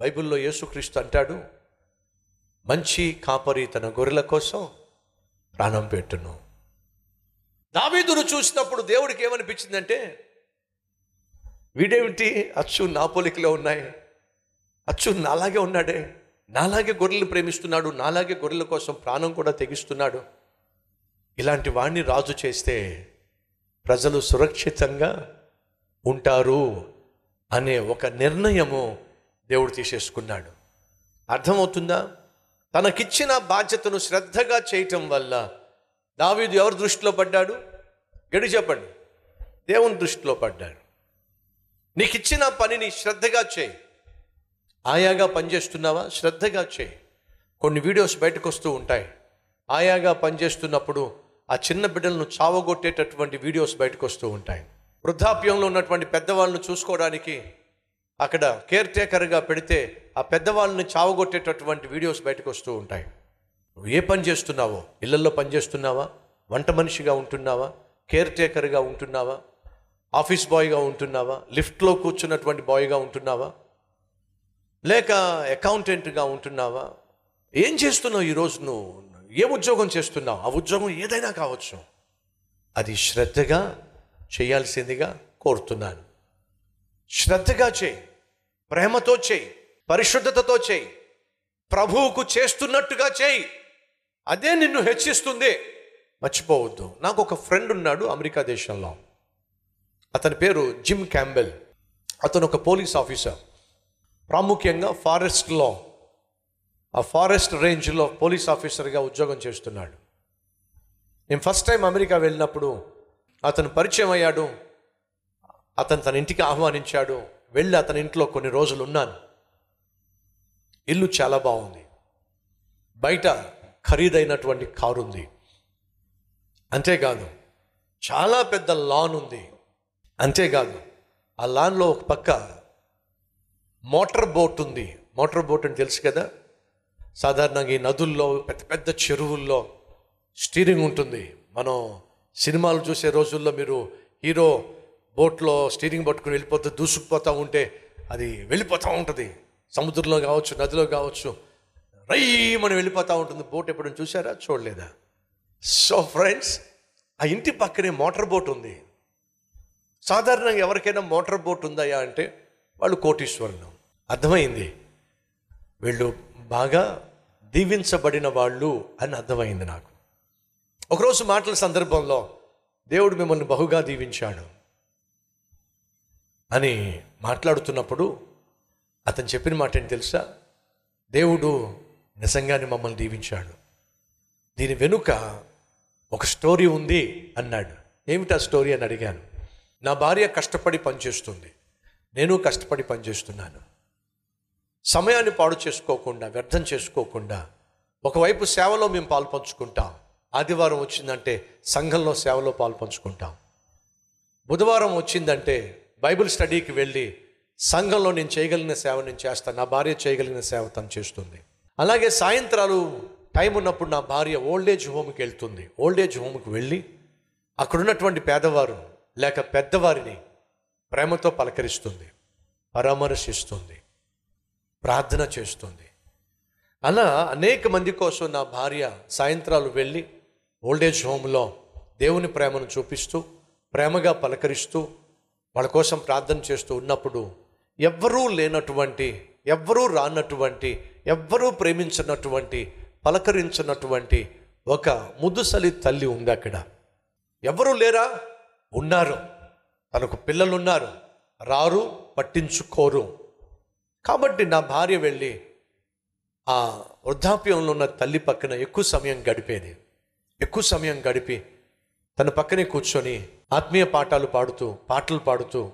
బైబిల్లో యేసుక్రీస్తు అంటాడు మంచి కాపరి తన గొర్రెల కోసం ప్రాణం పెట్టును. దావీదును చూసినప్పుడు దేవుడికి ఏమనిపించిందంటే వీడేమిటి? అచ్చు నా పోలికలో ఉన్నాయి. అచ్చు నాలాగే ఉన్నాడే. నాలాగే గొర్రెలు ప్రేమిస్తున్నాడు. నాలాగే గొర్రెల కోసం ప్రాణం కూడా తెగిస్తున్నాడు. ఇలాంటి వాణ్ణి రాజు చేస్తే ప్రజలు సురక్షితంగా ఉంటారు అనే ఒక నిర్ణయము దేవుడు తీసేసుకున్నాడు. అర్థమవుతుందా? తనకిచ్చిన బాధ్యతను శ్రద్ధగా చేయటం వల్ల దావీదు ఎవరి దృష్టిలో పడ్డాడు? గడి చెప్పండి. దేవుని దృష్టిలో పడ్డాడు. నీకు ఇచ్చిన పనిని శ్రద్ధగా చేయి. ఆయాగా పనిచేస్తున్నావా? శ్రద్ధగా చేయి. కొన్ని వీడియోస్ బయటకు వస్తూ ఉంటాయి. ఆయాగా పనిచేస్తున్నప్పుడు ఆ చిన్న బిడ్డలను చావగొట్టేటటువంటి వీడియోస్ బయటకు వస్తూ ఉంటాయి. వృద్ధాప్యంలో ఉన్నటువంటి పెద్దవాళ్ళను చూసుకోవడానికి అక్కడ కేర్ టేకర్గా పెడితే ఆ పెద్దవాళ్ళని చావగొట్టేటటువంటి వీడియోస్ బయటకు వస్తూ ఉంటాయి. నువ్వు ఏ పని చేస్తున్నావో? ఇళ్ళలో పని చేస్తున్నావా? వంట మనిషిగా ఉంటున్నావా? కేర్ టేకర్గా ఉంటున్నావా? ఆఫీస్ బాయ్గా ఉంటున్నావా? లిఫ్ట్లో కూర్చున్నటువంటి బాయ్గా ఉంటున్నావా? లేక అకౌంటెంట్గా ఉంటున్నావా? ఏం చేస్తున్నావు ఈరోజు నువ్వు? ఏ ఉద్యోగం చేస్తున్నావు? ఆ ఉద్యోగం ఏదైనా కావచ్చు. అది శ్రద్ధగా చేయాల్సిందిగా కోరుతున్నాను. శ్రద్ధగా చేయి. ప్రేమతో చేయి పరిశుద్ధతతో చేయి ప్రభువుకు చేస్తున్నట్టుగా చేయి. అదే నిన్ను హెచ్చిస్తుంది. మర్చిపోవద్దు. నాకు ఒక ఫ్రెండ్ ఉన్నాడు అమెరికా దేశంలో. అతని పేరు జిమ్ క్యాంబెల్. అతను ఒక పోలీస్ ఆఫీసర్. ప్రాముఖ్యంగా ఫారెస్ట్లో ఆ ఫారెస్ట్ రేంజ్లో పోలీస్ ఆఫీసర్గా ఉద్యోగం చేస్తున్నాడు. నేను ఫస్ట్ టైం అమెరికా వెళ్ళినప్పుడు అతను పరిచయం అయ్యాడు. అతను తన ఇంటికి ఆహ్వానించాడు. వెళ్ళి అతని ఇంట్లో కొన్ని రోజులు ఉన్నాను. ఇల్లు చాలా బాగుంది. బయట ఖరీదైనటువంటి కారు ఉంది అంతేకాదు చాలా పెద్ద లాన్ ఉంది. అంతేకాదు ఆ లాన్లో ఒక పక్క మోటార్ బోట్ ఉంది. మోటార్ బోట్ అని తెలుసు కదా? సాధారణంగా ఈ నదుల్లో పెద్ద పెద్ద చెరువుల్లో స్టీరింగ్ ఉంటుంది. మనం సినిమాలు చూసే రోజుల్లో మీరు హీరో బోట్లో స్టీరింగ్ పట్టుకుని వెళ్ళిపోతూ దూసుకుపోతూ ఉంటే అది వెళ్ళిపోతూ ఉంటుంది. సముద్రంలో కావచ్చు నదిలో కావచ్చు రై మనం వెళ్ళిపోతూ ఉంటుంది. బోట్ ఎప్పుడైనా చూసారా చూడలేదా? సో ఫ్రెండ్స్ ఆ ఇంటి పక్కనే మోటార్ బోట్ ఉంది. సాధారణంగా ఎవరికైనా మోటార్ బోట్ ఉందయా అంటే వాళ్ళు కోటీశ్వరులు. అర్థమైంది? వీళ్ళు బాగా దీవించబడిన వాళ్ళు అని అర్థమైంది నాకు. ఒకరోజు మాటల సందర్భంలో దేవుడు మిమ్మల్ని బహుగా దీవించాడు. అని మాట్లాడుతున్నప్పుడు అతను చెప్పిన మాట ఏంటి తెలుసా? దేవుడు నిజంగానే మమ్మల్ని దీవించాడు. దీని వెనుక ఒక స్టోరీ ఉంది అన్నాడు. ఏమిటా స్టోరీ అని అడిగాను. నా భార్య కష్టపడి పనిచేస్తుంది. నేను కష్టపడి పనిచేస్తున్నాను. సమయాన్ని పాడు చేసుకోకుండా వ్యర్థం చేసుకోకుండా ఒకవైపు సేవలో మేము పాల్పంచుకుంటాం ఆదివారం వచ్చిందంటే సంఘంలో సేవలో పాల్పంచుకుంటాం బుధవారం వచ్చిందంటే బైబిల్ స్టడీకి వెళ్ళి సంఘంలో నేను చేయగలిగిన సేవ నేను చేస్తాను నా భార్య చేయగలిగిన సేవ తను చేస్తుంది. అలాగే సాయంత్రాలు టైం ఉన్నప్పుడు నా భార్య ఓల్డేజ్ హోమ్కి వెళ్తుంది. ఓల్డేజ్ హోమ్కి వెళ్ళి అక్కడ ఉన్నటువంటి పేదవారు లేక పెద్దవారిని ప్రేమతో పలకరిస్తుంది పరామర్శిస్తుంది ప్రార్థన చేస్తుంది. అలా అనేక మంది కోసం నా భార్య సాయంత్రాలు వెళ్ళి ఓల్డేజ్ హోమ్లో దేవుని ప్రేమను చూపిస్తూ ప్రేమగా పలకరిస్తూ వాళ్ళ కోసం ప్రార్థన చేస్తూ ఉన్నప్పుడు ఎవ్వరూ లేనటువంటి ఎవ్వరూ రానటువంటి ఎవ్వరూ ప్రేమించినటువంటి పలకరించినటువంటి ఒక ముదుసలి తల్లి ఉంది అక్కడ. ఎవరు లేరా? ఉన్నారు. తనకు పిల్లలు ఉన్నారు రారు పట్టించుకోరు. కాబట్టి నా భార్య వెళ్ళి ఆ వృద్ధాప్యంలో ఉన్న తల్లి పక్కన ఎక్కువ సమయం గడిపేది. ఎక్కువ సమయం గడిపి తన పక్కనే కూర్చొని ఆత్మీయ పాఠాలు పాడుతూ పాటలు పాడుతూ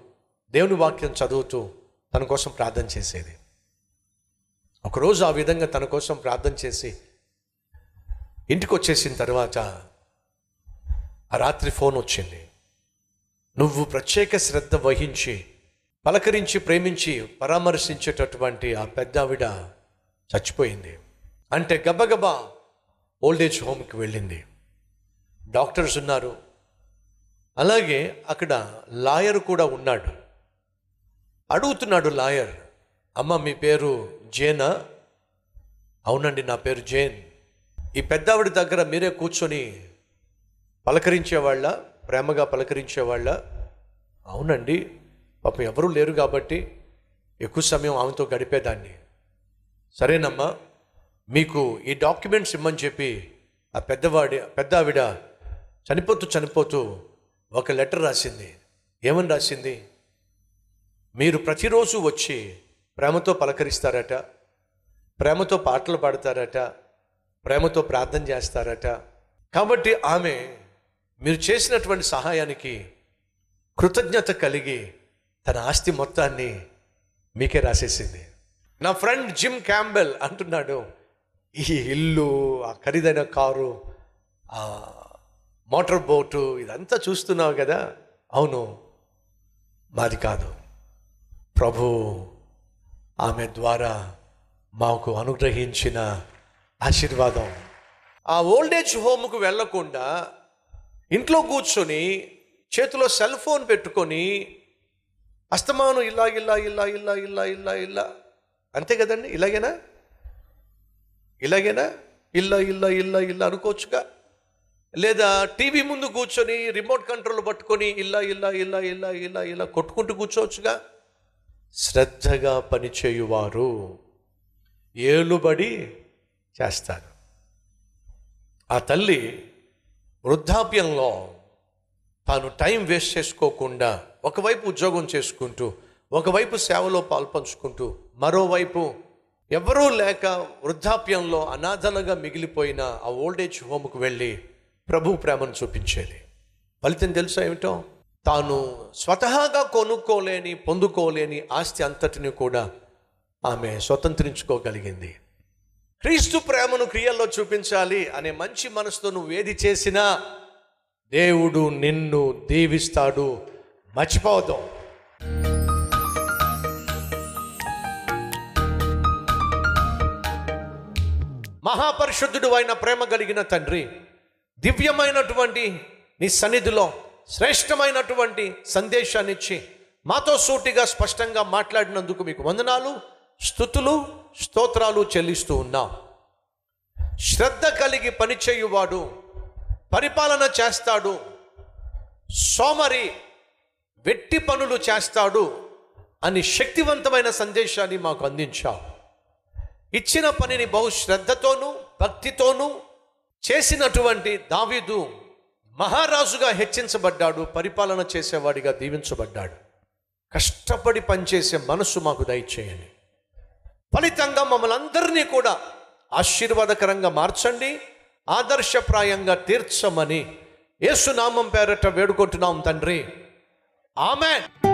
దేవుని వాక్యం చదువుతూ తన కోసం ప్రార్థన చేసేది. ఒకరోజు ఆ విధంగా తన కోసం ప్రార్థన చేసి ఇంటికి వచ్చేసిన తర్వాత ఆ రాత్రి ఫోన్ వచ్చింది. నువ్వు ప్రత్యేక శ్రద్ధ వహించి పలకరించి ప్రేమించి పరామర్శించేటటువంటి ఆ పెద్ద ఆవిడ చచ్చిపోయింది. అంటే గబగబా ఓల్డేజ్ హోమ్కి వెళ్ళింది. డాక్టర్స్ ఉన్నారు అలాగే అక్కడ లాయర్ కూడా ఉన్నాడు. అడుగుతున్నాడు లాయర్ అమ్మ మీ పేరు జేనా? అవునండి నా పేరు జేన్. ఈ పెద్దావిడ దగ్గర మీరే కూర్చొని పలకరించేవాళ్ళ ప్రేమగా పలకరించేవాళ్ళ? అవునండి పాపం ఎవరూ లేరు కాబట్టి ఎక్కువ సమయం ఆమెతో గడిపేదాన్ని. సరేనమ్మా మీకు ఈ డాక్యుమెంట్స్ ఇమ్మని చెప్పి ఆ పెద్దవాడి పెద్ద ఆవిడ చనిపోతూ చనిపోతూ ఒక లెటర్ రాసింది. ఏమని రాసింది? మీరు ప్రతిరోజు వచ్చి ప్రేమతో పలకరిస్తారట ప్రేమతో పాటలు పాడతారట ప్రేమతో ప్రార్థన చేస్తారట. కాబట్టి ఆమె మీరు చేసినటువంటి సహాయానికి కృతజ్ఞత కలిగి తన ఆస్తి మొత్తాన్ని మీకే రాసేసింది. నా ఫ్రెండ్ జిమ్ క్యాంబెల్ అంటున్నాడు ఈ ఇల్లు ఆ ఖరీదైన కారు మోటార్ బోటు ఇదంతా చూస్తున్నావు కదా? అవును. మాది కాదు. ప్రభు ఆమె ద్వారా మాకు అనుగ్రహించిన ఆశీర్వాదం. ఆ ఓల్డేజ్ హోమ్కు వెళ్ళకుండా ఇంట్లో కూర్చొని చేతిలో సెల్ ఫోన్ పెట్టుకొని అస్తమానం ఇలా ఇలా ఇలా ఇలా ఇలా ఇలా ఇలా అంతే కదండి? ఇలాగేనా? ఇలాగేనా? ఇల్లా ఇల్లా ఇల్లా ఇల్లా అనుకోవచ్చుగా? లేదా టీవీ ముందు కూర్చొని రిమోట్ కంట్రోల్ పట్టుకొని ఇలా ఇలా ఇలా ఇలా ఇలా ఇలా కొట్టుకుంటూ కూర్చోవచ్చుగా? శ్రద్ధగా పనిచేయువారు ఏలుబడి చేస్తారు. ఆ తల్లి వృద్ధాప్యంలో తాను టైం వేస్ట్ చేసుకోకుండా ఒకవైపు ఉద్యోగం చేసుకుంటూ ఒకవైపు సేవలో పాల్పంచుకుంటూ మరోవైపు ఎవరూ లేక వృద్ధాప్యంలో అనాథలుగా మిగిలిపోయిన ఆ ఓల్డేజ్ హోమ్కు వెళ్ళి ప్రభు ప్రేమను చూపించేది. ఫలితం తెలుసా ఏమిటో? తాను స్వతహాగా కొనుక్కోలేని పొందుకోలేని ఆస్తి అంతటిని కూడా ఆమె స్వతంత్రించుకోగలిగింది. క్రీస్తు ప్రేమను క్రియల్లో చూపించాలి అనే మంచి మనసుతో నువ్వు ఏది చేసినా దేవుడు నిన్ను దీవిస్తాడు. మర్చిపోదాం మహాపరిశుద్ధుడు అయిన ప్రేమ కలిగిన తండ్రి దివ్యమైనటువంటి నీ సన్నిధిలో శ్రేష్టమైనటువంటి సందేశాన్ని ఇచ్చి మాతో సూటిగా స్పష్టంగా మాట్లాడినందుకు మీకు వందనాలు స్థుతులు స్తోత్రాలు చెల్లిస్తూ ఉన్నాం. శ్రద్ధ కలిగి పనిచేయువాడు పరిపాలన చేస్తాడు సోమరి వెట్టి పనులు చేస్తాడు అని శక్తివంతమైన సందేశాన్ని మాకు అందించావు. ఇచ్చిన పనిని బహు శ్రద్ధతోనూ భక్తితోనూ చేసినటువంటి దావీదు మహారాజుగా హెచ్చించబడ్డాడు పరిపాలన చేసేవాడిగా దీవించబడ్డాడు. కష్టపడి పనిచేసే మనస్సు మాకు దయచేయండి. ఫలితంగా మమ్మల్ని అందరినీ కూడా ఆశీర్వాదకరంగా మార్చండి ఆదర్శప్రాయంగా తీర్చమని యేసునామం పేరట వేడుకుంటున్నాం తండ్రి. ఆమెన్.